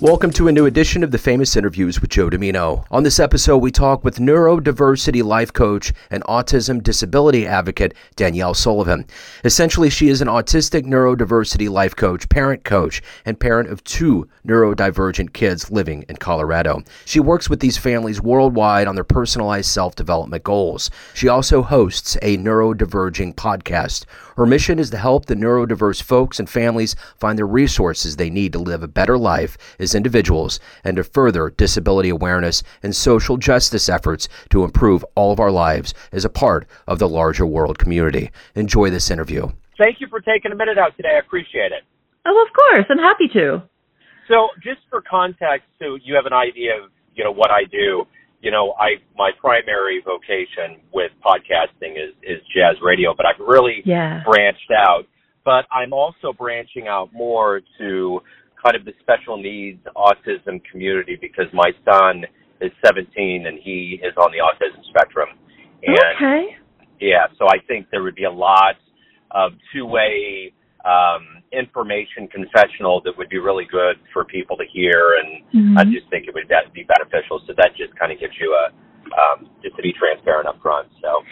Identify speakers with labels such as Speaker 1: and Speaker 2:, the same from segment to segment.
Speaker 1: Welcome to a new edition of the Famous Interviews with Joe Dimino. On this episode, we talk with neurodiversity life coach and autism disability advocate Danielle Sullivan. Essentially, she is an autistic neurodiversity life coach, parent coach, and parent of two neurodivergent kids living in Colorado. She works with these families worldwide on their personalized self development goals. She also hosts a neurodiverging podcast. Her mission is to help the neurodiverse folks and families find the resources they need to live a better life as individuals and to further disability awareness and social justice efforts to improve all of our lives as a part of the larger world community. Enjoy this interview.
Speaker 2: Thank you for taking a minute out today. I appreciate it.
Speaker 3: Oh, of course. I'm happy to.
Speaker 2: So, just for context, so you have an idea of you know what I do. You know, I my primary vocation with podcasting is is jazz radio, but I've really
Speaker 3: Yeah.
Speaker 2: branched out. But I'm also branching out more to kind of the special needs autism community because my son is 17 and he is on the autism spectrum. And
Speaker 3: okay.
Speaker 2: yeah, so I think there would be a lot of two-way um, information confessional that would be really good for people to hear, and
Speaker 3: Mhm.
Speaker 2: I just think it would be- be beneficial. So that just kind of gives you a um, just to be transparent up front. So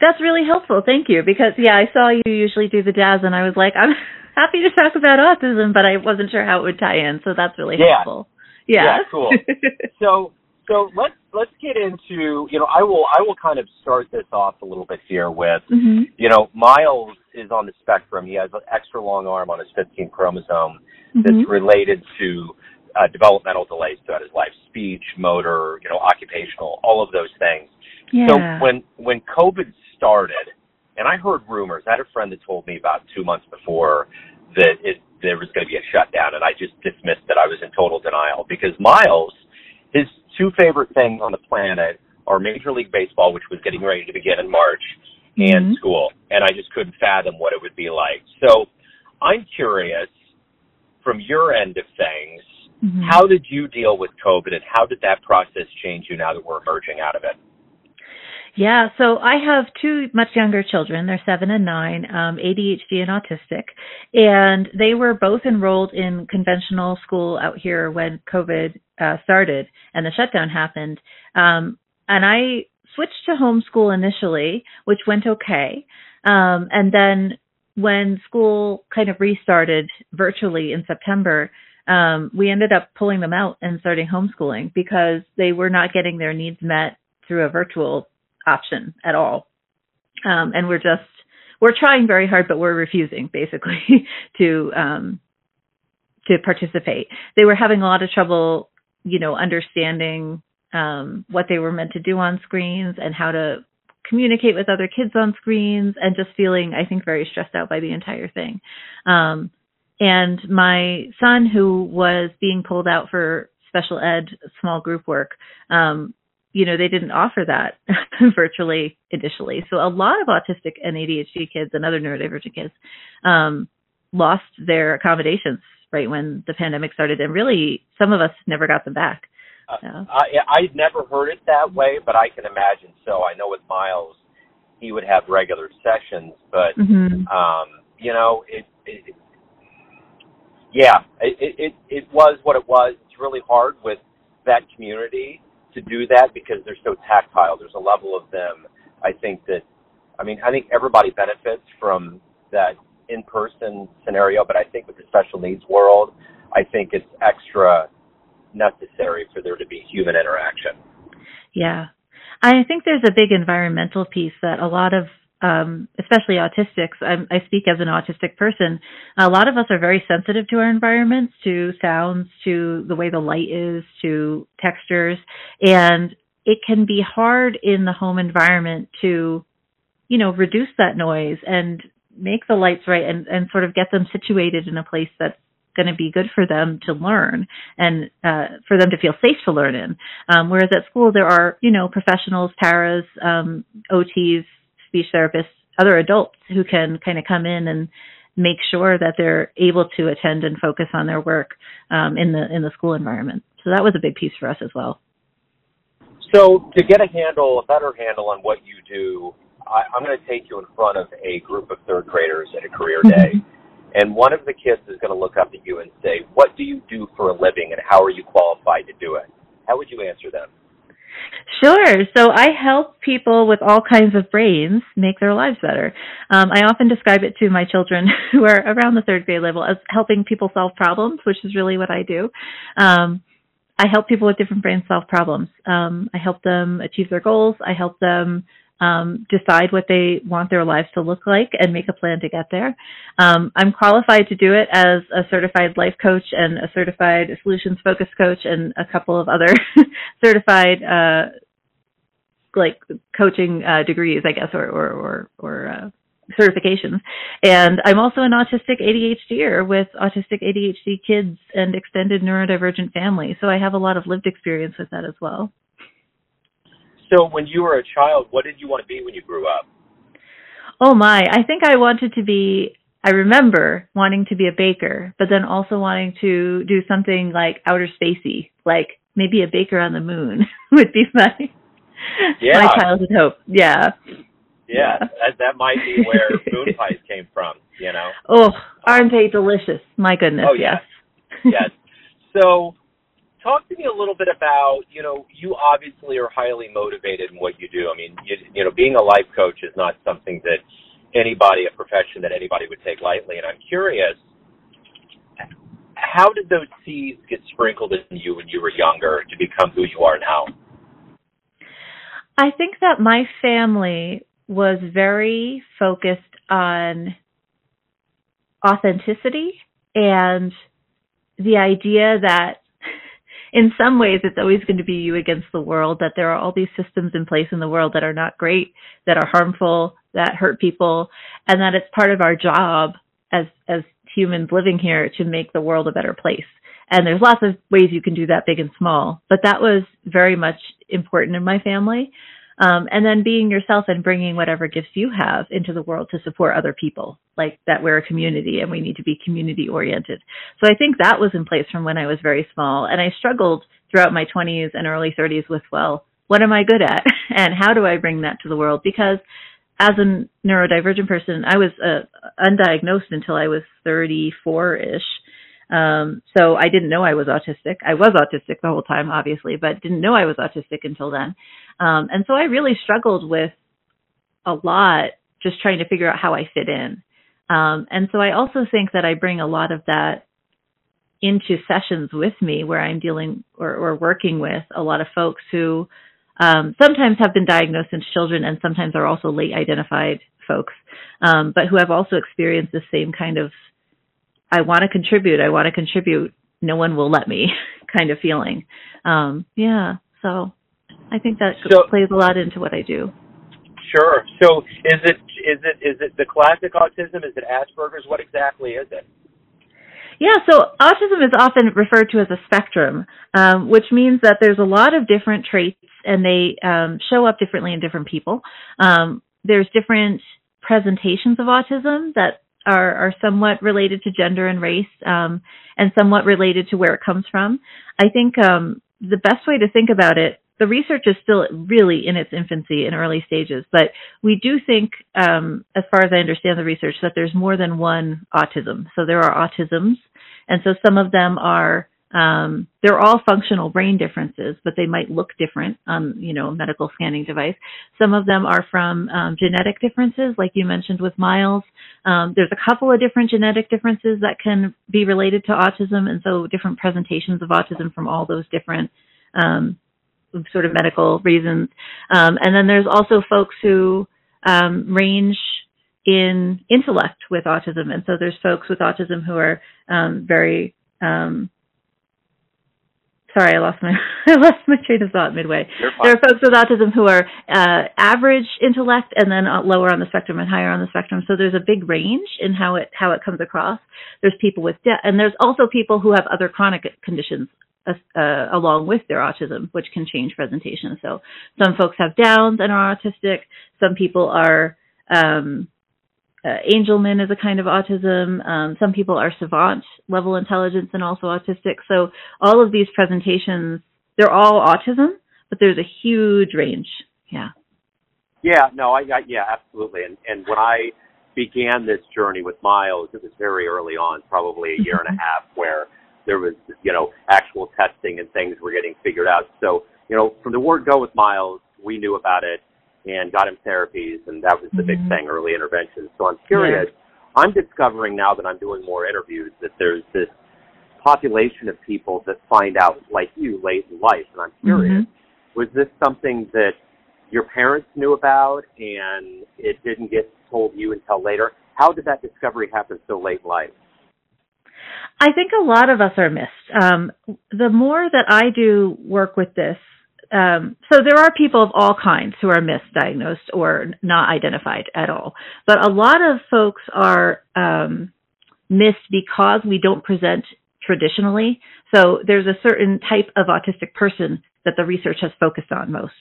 Speaker 3: That's really helpful. Thank you. Because yeah, I saw you usually do the jazz, and I was like, I'm happy to talk about autism, but I wasn't sure how it would tie in. So that's really
Speaker 2: Yeah.
Speaker 3: helpful. Yeah.
Speaker 2: Yeah, cool. so so let's let's get into you know I will I will kind of start this off a little bit here with
Speaker 3: hmm
Speaker 2: you know Miles is on the spectrum. He has an extra long arm on his 15 chromosome. that's
Speaker 3: Mhm.
Speaker 2: related to uh, developmental delays throughout his life, speech, motor, you know, occupational, all of those things.
Speaker 3: Yeah.
Speaker 2: So when when COVID started, and I heard rumors, I had a friend that told me about two months before that it there was going to be a shutdown, and I just dismissed it. I was in total denial because Miles, his two favorite things on the planet are Major League Baseball, which was getting ready to begin in March, and
Speaker 3: Mhm.
Speaker 2: school, and I just couldn't fathom what it would be like. So I'm curious from your end of things,
Speaker 3: Mhm.
Speaker 2: how did you deal with COVID and how did that process change you now that we're emerging out of it?
Speaker 3: Yeah, so I have two much younger children. They're seven and nine, um, ADHD and autistic. And they were both enrolled in conventional school out here when COVID uh, started and the shutdown happened. Um, and I switched to homeschool initially, which went okay. Um, and then when school kind of restarted virtually in September, um, we ended up pulling them out and starting homeschooling because they were not getting their needs met through a virtual option at all. Um, and we're just we're trying very hard, but we're refusing basically to um, to participate. They were having a lot of trouble, you know, understanding um, what they were meant to do on screens and how to communicate with other kids on screens, and just feeling, I think, very stressed out by the entire thing. Um, and my son, who was being pulled out for special ed small group work, um, you know, they didn't offer that virtually initially. So a lot of autistic and ADHD kids and other neurodivergent kids um, lost their accommodations right when the pandemic started, and really some of us never got them back.
Speaker 2: Uh, I, I'd never heard it that way, but I can imagine so. I know with Miles, he would have regular sessions, but
Speaker 3: mhm.
Speaker 2: um, you know, it, it yeah, it it it was what it was. It's really hard with that community to do that because they're so tactile. There's a level of them. I think that, I mean, I think everybody benefits from that in-person scenario, but I think with the special needs world, I think it's extra necessary for there to be human interaction.
Speaker 3: Yeah. I think there's a big environmental piece that a lot of, um, especially autistics, I'm, I speak as an autistic person, a lot of us are very sensitive to our environments, to sounds, to the way the light is, to textures. And it can be hard in the home environment to, you know, reduce that noise and make the lights right and, and sort of get them situated in a place that's going to be good for them to learn and uh, for them to feel safe to learn in. Um, whereas at school, there are, you know, professionals, paras, um, OTs, speech therapists, other adults who can kind of come in and make sure that they're able to attend and focus on their work um, in the in the school environment. So that was a big piece for us as well.
Speaker 2: So to get a handle, a better handle on what you do, I, I'm going to take you in front of a group of third graders at a career day, and one of the kids is going to look up at you and say, What do you do for a living and how are you qualified to do it? How would you answer them?
Speaker 3: Sure. So I help people with all kinds of brains make their lives better. Um, I often describe it to my children who are around the third grade level as helping people solve problems, which is really what I do. Um, I help people with different brains solve problems. Um, I help them achieve their goals. I help them um, decide what they want their lives to look like and make a plan to get there. Um, I'm qualified to do it as a certified life coach and a certified solutions focused coach and a couple of other certified uh, like coaching uh, degrees, I guess, or or or, or uh, certifications. And I'm also an autistic ADHDer with autistic ADHD kids and extended neurodivergent family. So I have a lot of lived experience with that as well.
Speaker 2: So when you were a child, what did you want to be when you grew up?
Speaker 3: Oh my, I think I wanted to be I remember wanting to be a baker, but then also wanting to do something like outer spacey, like maybe a baker on the moon would be my
Speaker 2: yeah.
Speaker 3: my childhood hope. Yeah.
Speaker 2: Yeah, that, that might be where moon pies came from, you know.
Speaker 3: Oh, aren't they delicious? My goodness.
Speaker 2: Oh yes. yes. So talk to me a little bit about, you know, you obviously are highly motivated in what you do. I mean, you, you know, being a life coach is not something that anybody, a profession that anybody would take lightly. And I'm curious, how did those seeds get sprinkled in you when you were younger to become who you are now?
Speaker 3: I think that my family was very focused on authenticity and the idea that in some ways it's always going to be you against the world that there are all these systems in place in the world that are not great that are harmful that hurt people and that it's part of our job as as humans living here to make the world a better place. And there's lots of ways you can do that big and small but that was very much important in my family um, and then being yourself and bringing whatever gifts you have into the world to support other people, like that we're a community and we need to be community oriented. So I think that was in place from when I was very small. And I struggled throughout my 20s and early 30s with, well, what am I good at? And how do I bring that to the world? Because as a neurodivergent person, I was uh, undiagnosed until I was 34 ish. Um, so I didn't know I was autistic. I was autistic the whole time, obviously, but didn't know I was autistic until then. Um, and so I really struggled with a lot just trying to figure out how I fit in. Um, and so I also think that I bring a lot of that into sessions with me where I'm dealing or, or working with a lot of folks who um, sometimes have been diagnosed as children and sometimes are also late identified folks, um, but who have also experienced the same kind of I want to contribute, I want to contribute, no one will let me kind of feeling. Um, yeah, so I think that so, plays a lot into what I do.
Speaker 2: Sure. So is it is it is it the classic autism? Is it Asperger's? What exactly is it?
Speaker 3: Yeah, so autism is often referred to as a spectrum, um, which means that there's a lot of different traits and they um, show up differently in different people. Um, there's different presentations of autism that are, are somewhat related to gender and race um, and somewhat related to where it comes from. I think um, the best way to think about it the research is still really in its infancy in early stages, but we do think, um, as far as I understand the research, that there's more than one autism. So there are autisms, and so some of them are um, they're all functional brain differences, but they might look different on you know a medical scanning device. Some of them are from um, genetic differences, like you mentioned with Miles. Um, there's a couple of different genetic differences that can be related to autism, and so different presentations of autism from all those different um, sort of medical reasons. Um, and then there's also folks who um, range in intellect with autism. And so there's folks with autism who are very sorry, I lost my I lost my train of thought midway. There are folks with autism who are uh, average intellect and then uh, lower on the spectrum and higher on the spectrum. So there's a big range in how it how it comes across. There's people with de- and there's also people who have other chronic conditions uh, along with their autism, which can change presentation. So some folks have Downs and are autistic. Some people are um, uh, Angelman is a kind of autism. Um, some people are savant level intelligence and also autistic. So all of these presentations, they're all autism, but there's a huge range. Yeah.
Speaker 2: Yeah. No, I got yeah, absolutely. And and when I began this journey with Miles, it was very early on, probably a year and a half, where there was you know actual testing and things were getting figured out. So you know from the word go with Miles, we knew about it and got him therapies, and that was the mm-hmm. big thing, early intervention. So I'm curious. Yeah. I'm discovering now that I'm doing more interviews that there's this population of people that find out like you late in life, and I'm curious. Mm-hmm. Was this something that your parents knew about and it didn't get told you until later? How did that discovery happen so late in life?
Speaker 3: I think a lot of us are missed. Um, the more that I do work with this, um, so there are people of all kinds who are misdiagnosed or not identified at all, but a lot of folks are um, missed because we don't present traditionally. So there's a certain type of autistic person that the research has focused on most,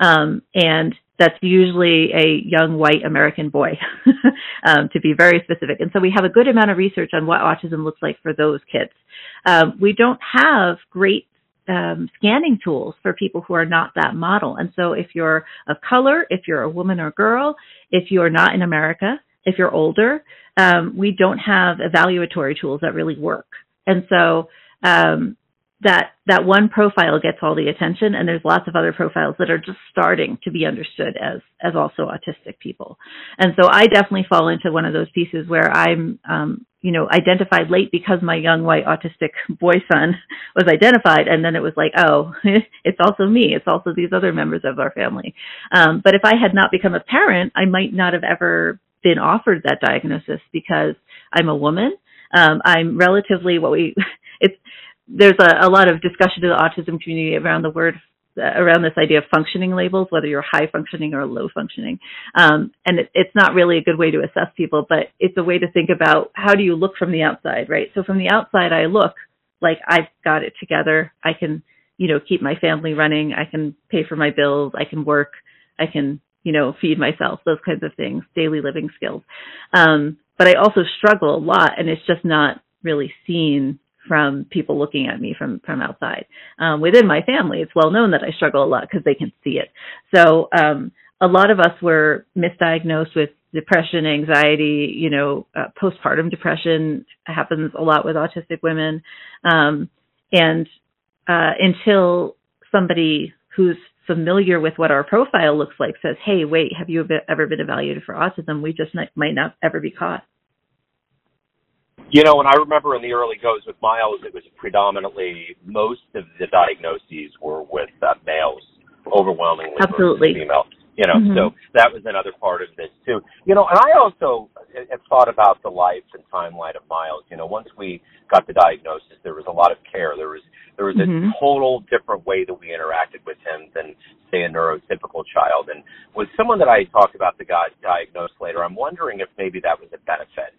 Speaker 3: um, and that's usually a young white American boy, um, to be very specific. And so we have a good amount of research on what autism looks like for those kids. Um, we don't have great um, scanning tools for people who are not that model. And so if you're of color, if you're a woman or girl, if you're not in America, if you're older, um, we don't have evaluatory tools that really work. And so um, that that one profile gets all the attention and there's lots of other profiles that are just starting to be understood as as also autistic people and so i definitely fall into one of those pieces where i'm um you know identified late because my young white autistic boy son was identified. And then it was like oh it's also me. It's also these other members of our family. Um but if i had not become a parent i might not have ever been offered that diagnosis because i'm a woman. Um i'm relatively what we it's there's a, a lot of discussion in the autism community around the word around this idea of functioning labels, whether you're high functioning or low functioning. Um, and it, it's not really a good way to assess people, but it's a way to think about how do you look from the outside, right? So from the outside, I look like I've got it together. I can, you know, keep my family running. I can pay for my bills. I can work. I can, you know, feed myself, those kinds of things, daily living skills. Um, but I also struggle a lot and it's just not really seen from people looking at me from from outside. Um, within my family, it's well known that I struggle a lot because they can see it. So um, a lot of us were misdiagnosed with depression, anxiety. You know, uh, postpartum depression happens a lot with autistic women, um, and uh, until somebody who's familiar with what our profile looks like says, "Hey, wait, have you ever been evaluated for autism?" We just might not ever be caught.
Speaker 2: You know, and I remember in the early goes with Miles, it was predominantly most of the diagnoses were with uh, males, overwhelmingly
Speaker 3: Absolutely.
Speaker 2: female. You know, mm-hmm. so that was another part of this too. You know, and I also have thought about the life and timeline of Miles. You know, once we got the diagnosis, there was a lot of care. There was there was mm-hmm. a total different way that we interacted with him than say a neurotypical child. And with someone that I talked about that got diagnosed later, I'm wondering if maybe that was a benefit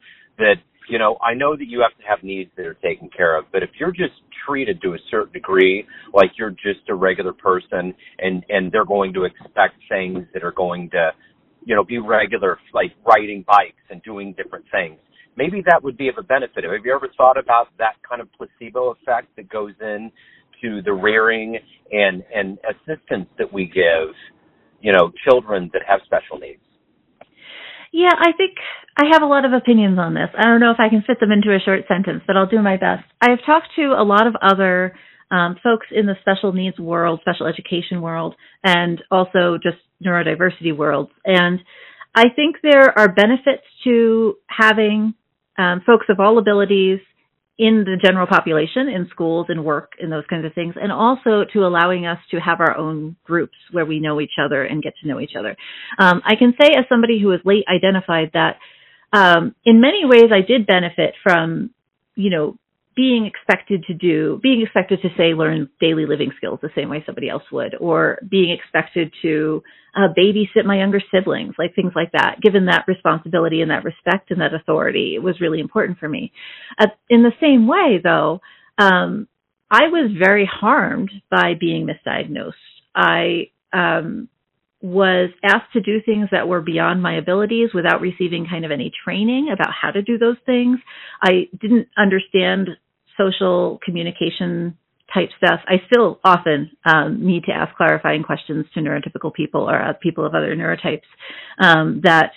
Speaker 2: know, I know that you have to have needs that are taken care of, but if you're just treated to a certain degree, like you're just a regular person and, and they're going to expect things that are going to, you know, be regular, like riding bikes and doing different things. Maybe that would be of a benefit. Have you ever thought about that kind of placebo effect that goes in to the rearing and, and assistance that we give, you know, children that have special needs?
Speaker 3: Yeah, I think I have a lot of opinions on this. I don't know if I can fit them into a short sentence, but I'll do my best. I've talked to a lot of other um, folks in the special needs world, special education world, and also just neurodiversity worlds. And I think there are benefits to having um, folks of all abilities in the general population, in schools and work and those kinds of things, and also to allowing us to have our own groups where we know each other and get to know each other. Um, I can say as somebody who was late identified that um, in many ways I did benefit from, you know, being expected to do, being expected to say learn daily living skills the same way somebody else would, or being expected to uh, babysit my younger siblings, like things like that. Given that responsibility and that respect and that authority, it was really important for me. Uh, in the same way, though, um, I was very harmed by being misdiagnosed. I um, was asked to do things that were beyond my abilities without receiving kind of any training about how to do those things. I didn't understand social communication type stuff. I still often um, need to ask clarifying questions to neurotypical people or people of other neurotypes um, that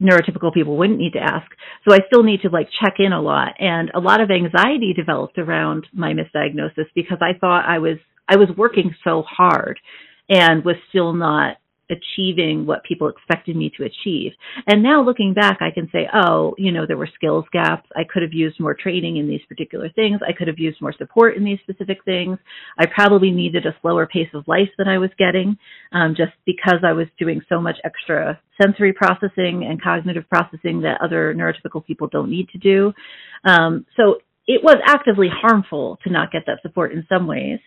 Speaker 3: neurotypical people wouldn't need to ask. So I still need to like check in a lot. And a lot of anxiety developed around my misdiagnosis because I thought I was I was working so hard and was still not achieving what people expected me to achieve. And now looking back, I can say, oh, you know, there were skills gaps. I could have used more training in these particular things. I could have used more support in these specific things. I probably needed a slower pace of life than I was getting, um, just because I was doing so much extra sensory processing and cognitive processing that other neurotypical people don't need to do. Um, so it was actively harmful to not get that support in some ways,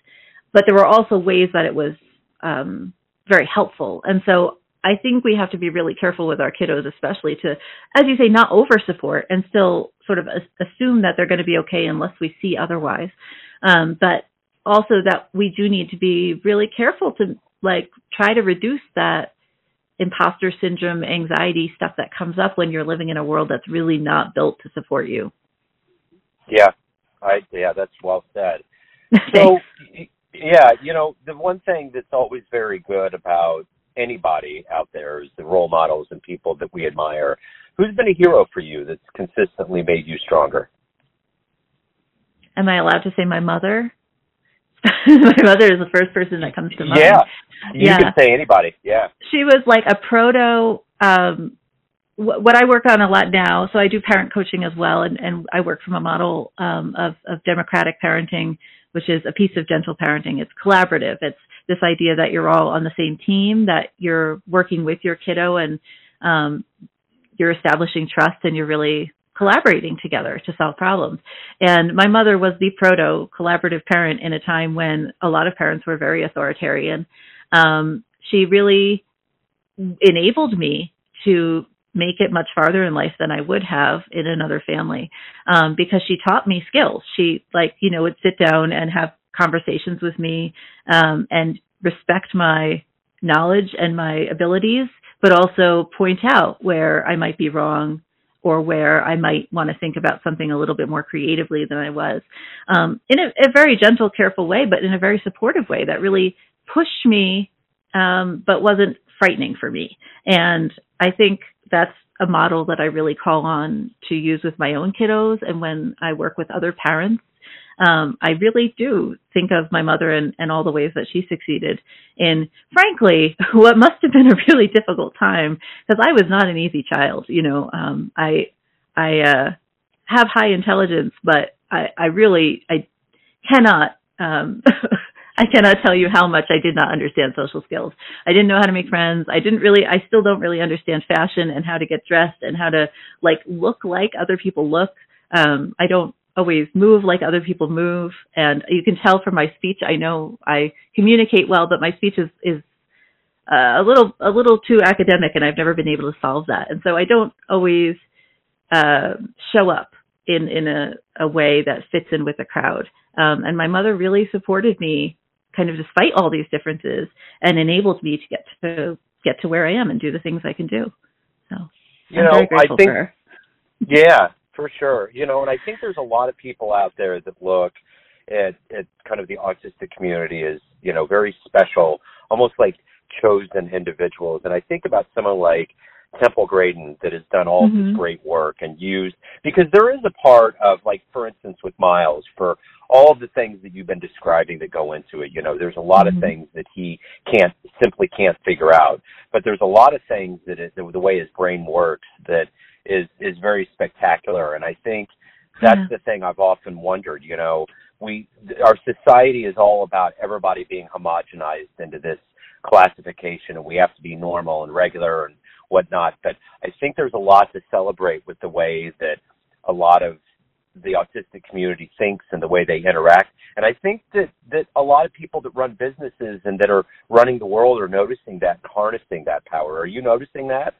Speaker 3: but there were also ways that it was um, very helpful. And so I think we have to be really careful with our kiddos, especially to, as you say, not over support and still sort of assume that they're going to be okay unless we see otherwise. Um, but also that we do need to be really careful to like try to reduce that imposter syndrome, anxiety stuff that comes up when you're living in a world that's really not built to support you.
Speaker 2: Yeah, I yeah, that's well said. So yeah, you know, the one thing that's always very good about anybody out there is the role models and people that we admire. Who's been a hero for you that's consistently made you stronger?
Speaker 3: Am I allowed to say my mother? my mother is the first person that comes to mind.
Speaker 2: Yeah. You yeah. can say anybody. Yeah.
Speaker 3: She was like a proto um what I work on a lot now, so I do parent coaching as well, and, and I work from a model um, of, of democratic parenting which is a piece of gentle parenting. It's collaborative. It's this idea that you're all on the same team, that you're working with your kiddo and um, you're establishing trust and you're really collaborating together to solve problems. And my mother was the proto collaborative parent in a time when a lot of parents were very authoritarian. Um, she really enabled me to make it much farther in life than I would have in another family um, because she taught me skills. She like you know would sit down and have conversations with me um, and respect my knowledge and my abilities, but also point out where I might be wrong or where I might want to think about something a little bit more creatively than I was um, in a, a, very gentle, careful way, but in a very supportive way that really pushed me, um, but wasn't frightening for me. And I think that's a model that I really call on to use with my own kiddos and when I work with other parents. Um, I really do think of my mother and, and all the ways that she succeeded in, frankly, what must have been a really difficult time because I was not an easy child. You know, um, I I uh, have high intelligence, but I, I really I cannot um, I cannot tell you how much I did not understand social skills. I didn't know how to make friends. I didn't really, I still don't really understand fashion and how to get dressed and how to like look like other people look. Um, I don't always move like other people move. And you can tell from my speech, I know I communicate well, but my speech is, is uh, a little, a little too academic and I've never been able to solve that. And so I don't always, uh, show up in, in a, a way that fits in with the crowd. Um, and my mother really supported me kind of despite all these differences and enabled me to get to get to where I am and do the things I can do. So
Speaker 2: you I'm know, I think, for Yeah, for sure. You know, and I think there's a lot of people out there that look at at kind of the autistic community as, you know, very special, almost like chosen individuals. And I think about someone like Temple Grandin that has done all mm-hmm. this great work and used because there is a part of like for instance with Miles for all the things that you've been describing that go into it. You know, there's a lot mm-hmm. of things that he can't simply can't figure out, but there's a lot of things that it, the way his brain works that is is very spectacular. And I think that's yeah. the thing I've often wondered. You know, we our society is all about everybody being homogenized into this classification, and we have to be normal and regular and whatnot. But I think there's a lot to celebrate with the way that a lot of the autistic community thinks and the way they interact. And I think that, that a lot of people that run businesses and that are running the world are noticing that and harnessing that power. Are you noticing that?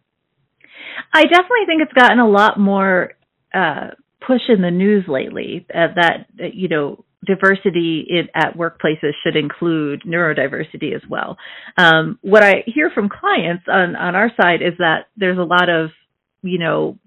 Speaker 3: I definitely think it's gotten a lot more uh, push in the news lately uh, that, you know, diversity in, at workplaces should include neurodiversity as well. Um, what I hear from clients on, on our side is that there's a lot of, you know,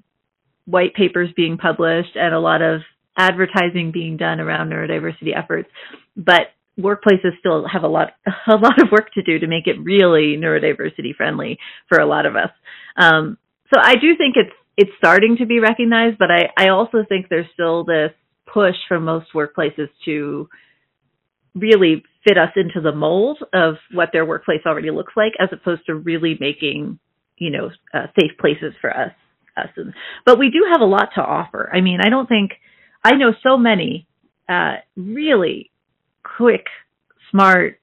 Speaker 3: white papers being published and a lot of advertising being done around neurodiversity efforts, but workplaces still have a lot a lot of work to do to make it really neurodiversity friendly for a lot of us. Um, so I do think it's it's starting to be recognized, but I I also think there's still this push from most workplaces to really fit us into the mold of what their workplace already looks like, as opposed to really making you know uh, safe places for us us. And, but we do have a lot to offer. I mean, I don't think I know so many uh, really quick, smart,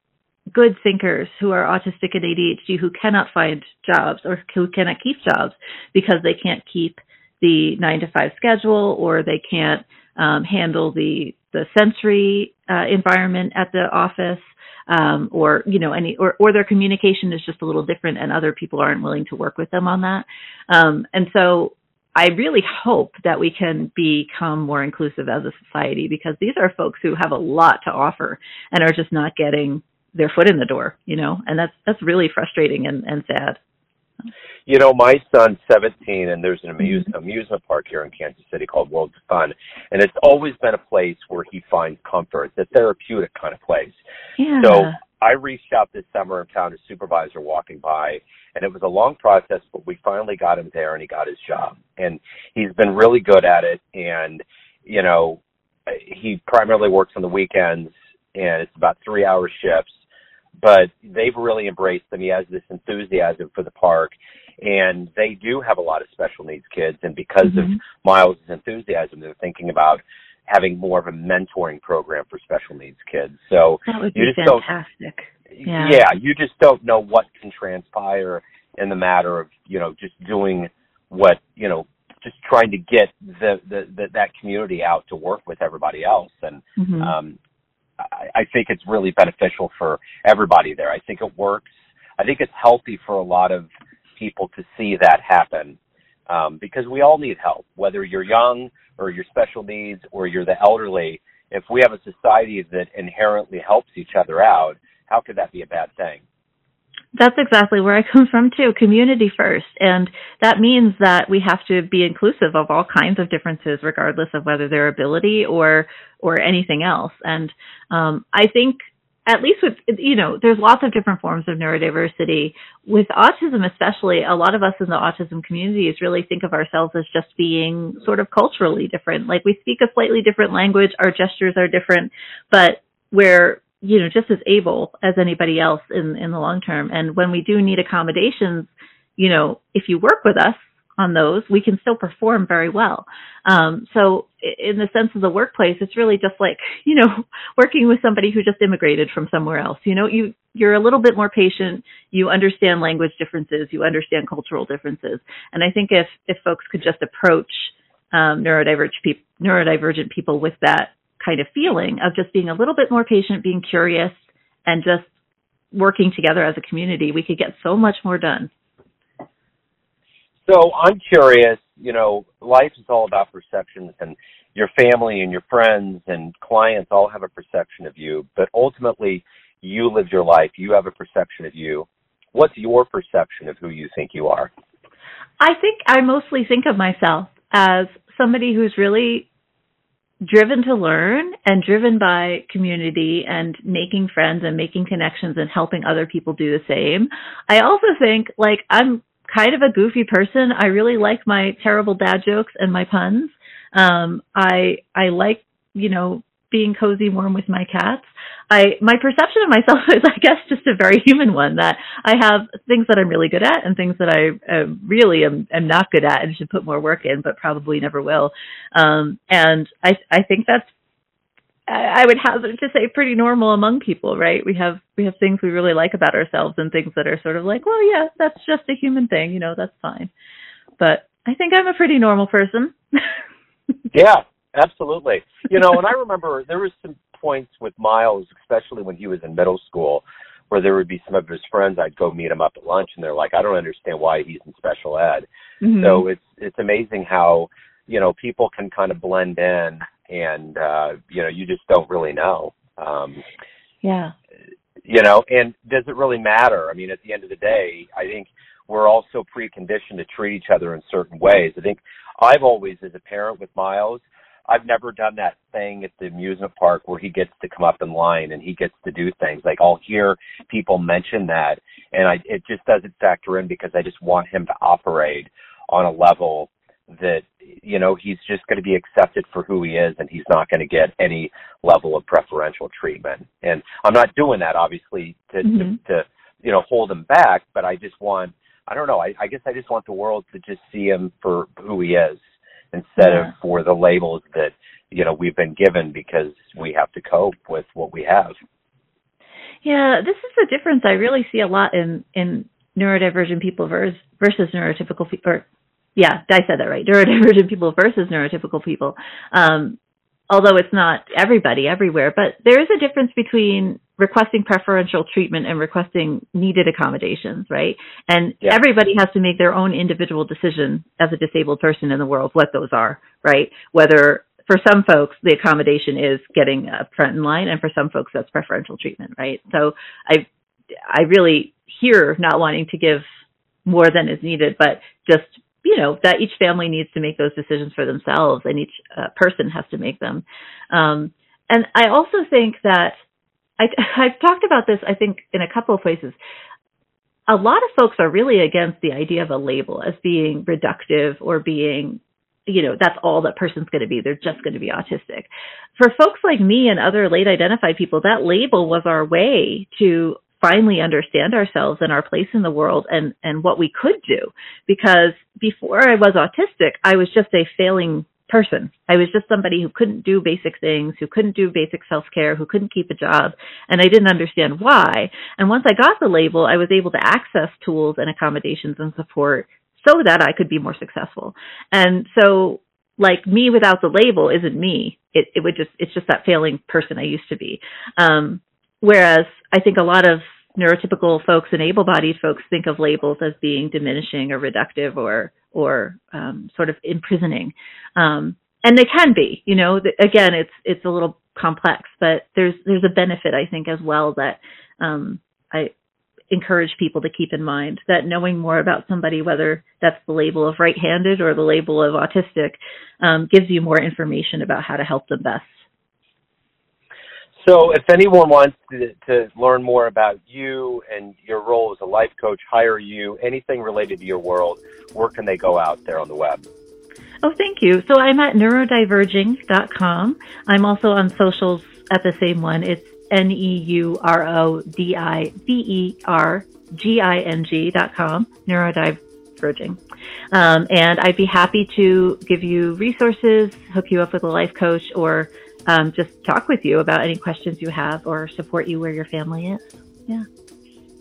Speaker 3: good thinkers who are autistic and ADHD who cannot find jobs or who cannot keep jobs because they can't keep the nine to five schedule or they can't um, handle the the sensory uh, environment at the office um, or you know any or, or their communication is just a little different and other people aren't willing to work with them on that um, and so I really hope that we can become more inclusive as a society because these are folks who have a lot to offer and are just not getting their foot in the door, you know, and that's that's really frustrating and, and sad.
Speaker 2: You know, my son's 17, and there's an amuse- mm-hmm. amusement park here in Kansas City called World of Fun, and it's always been a place where he finds comfort. It's a therapeutic kind of place.
Speaker 3: Yeah.
Speaker 2: So I reached out this summer and found a supervisor walking by, and it was a long process, but we finally got him there, and he got his job, and he's been really good at it. And you know, he primarily works on the weekends, and it's about three-hour shifts but they've really embraced them. He has this enthusiasm for the park, and they do have a lot of special needs kids. And because mm-hmm. of Miles' enthusiasm, they're thinking about having more of a mentoring program for special needs kids. So
Speaker 3: that would
Speaker 2: you
Speaker 3: be
Speaker 2: just
Speaker 3: fantastic.
Speaker 2: Don't, yeah. yeah, you just don't know what can transpire in the matter of you know just doing what you know just trying to get the, the, the that community out to work with everybody else and mm-hmm. um I, I think it's really beneficial for everybody there. I think it works. I think it's healthy for a lot of people to see that happen um, because we all need help, whether you're young or you're special needs or you're the elderly. If we have a society that inherently helps each other out, how could that be a bad thing?
Speaker 3: That's exactly where I come from too. Community first. And that means that we have to be inclusive of all kinds of differences, regardless of whether their ability or, or anything else. And, um, I think at least with, you know, there's lots of different forms of neurodiversity. With autism, especially, a lot of us in the autism communities really think of ourselves as just being sort of culturally different. Like we speak a slightly different language, our gestures are different, but we're you know, just as able as anybody else in, in the long term. And when we do need accommodations, you know, if you work with us on those, we can still perform very well. Um, so in the sense of the workplace, it's really just like, you know, working with somebody who just immigrated from somewhere else. You know, you, you're a little bit more patient. You understand language differences. You understand cultural differences. And I think if, if folks could just approach, um, neurodivergent, pe- neurodivergent people with that kind of feeling of just being a little bit more patient, being curious, and just working together as a community, we could get so much more done.
Speaker 2: So I'm curious, you know, life is all about perceptions and your family and your friends and clients all have a perception of you, but ultimately you live your life. You have a perception of you. What's your perception of who you think you are?
Speaker 3: I think I mostly think of myself as somebody who's really driven to learn and driven by community and making friends and making connections and helping other people do the same. I also think like I'm kind of a goofy person. I really like my terrible dad jokes and my puns. Um, I I like you know being cozy warm with my cats. I my perception of myself is I guess just a very human one that I have things that I'm really good at and things that I uh, really am, am not good at and should put more work in but probably never will. Um, and I I think that's I would hazard to say pretty normal among people, right? We have we have things we really like about ourselves and things that are sort of like, well, yeah, that's just a human thing, you know, that's fine. But I think I'm a pretty normal person.
Speaker 2: yeah, absolutely. You know, and I remember there was some points with Miles, especially when he was in middle school, where there would be some of his friends. I'd go meet him up at lunch, and they're like, "I don't understand why he's in special ed." Mm-hmm. So it's it's amazing how you know people can kind of blend in, and uh, you know you just don't really know. Um,
Speaker 3: yeah.
Speaker 2: You know, and does it really matter? I mean, at the end of the day, I think we're all so preconditioned to treat each other in certain ways. I think I've always, as a parent with Miles, I've never done that thing at the amusement park where he gets to come up in line and he gets to do things. Like I'll hear people mention that and I it just doesn't factor in because I just want him to operate on a level that you know he's just going to be accepted for who he is and he's not going to get any level of preferential treatment and i'm not doing that obviously to mm-hmm. to, to you know hold him back but i just want i don't know I, I guess i just want the world to just see him for who he is instead yeah. of for the labels that you know we've been given because we have to cope with what we have
Speaker 3: yeah this is the difference i really see a lot in in neurodivergent people versus versus neurotypical people or yeah, I said that right. Neurodivergent people versus neurotypical people. Um, although it's not everybody everywhere, but there is a difference between requesting preferential treatment and requesting needed accommodations, right? And yeah. everybody has to make their own individual decision as a disabled person in the world what those are, right? Whether for some folks the accommodation is getting a front in line and for some folks that's preferential treatment, right? So I I really hear not wanting to give more than is needed, but just you know that each family needs to make those decisions for themselves and each uh, person has to make them um, and i also think that I, i've talked about this i think in a couple of places. A lot of folks are really against the idea of a label as being reductive or being you know that's all that person's going to be. They're just going to be autistic. For folks like me and other late identified people that label was our way to finally understand ourselves and our place in the world and and what we could do. Because before I was autistic I was just a failing person. I was just somebody who couldn't do basic things who couldn't do basic self-care who couldn't keep a job and I didn't understand why. And once I got the label I was able to access tools and accommodations and support so that I could be more successful. And so like me without the label isn't me. It it would just it's just that failing person I used to be. Um Whereas I think a lot of neurotypical folks and able-bodied folks think of labels as being diminishing or reductive or or um, sort of imprisoning, um, and they can be. You know, again, it's it's a little complex, but there's there's a benefit I think as well that um, I encourage people to keep in mind that knowing more about somebody, whether that's the label of right-handed or the label of autistic, um, gives you more information about how to help them best.
Speaker 2: So, if anyone wants to, to, learn more about you and your role as a life coach, hire you, anything related to your world, where can they go out there on the web?
Speaker 3: Oh, thank you. So, I'm at neurodiverging.com. I'm also on socials at the same one. It's N E U R O D I V E R G I N G.com, neurodiverging. Um, and I'd be happy to give you resources, hook you up with a life coach, or um, just talk with you about any questions you have or support you where your family is. Yeah.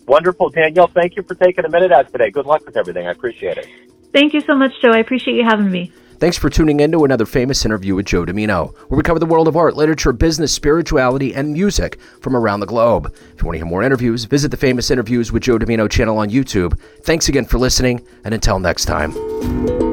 Speaker 2: Wonderful. Danielle, thank you for taking a minute out today. Good luck with everything. I appreciate it.
Speaker 3: Thank you so much, Joe. I appreciate you having me.
Speaker 1: Thanks for tuning in to another famous interview with Joe Dimino, where we cover the world of art, literature, business, spirituality, and music from around the globe. If you want to hear more interviews, visit the Famous Interviews with Joe Dimino channel on YouTube. Thanks again for listening, and until next time.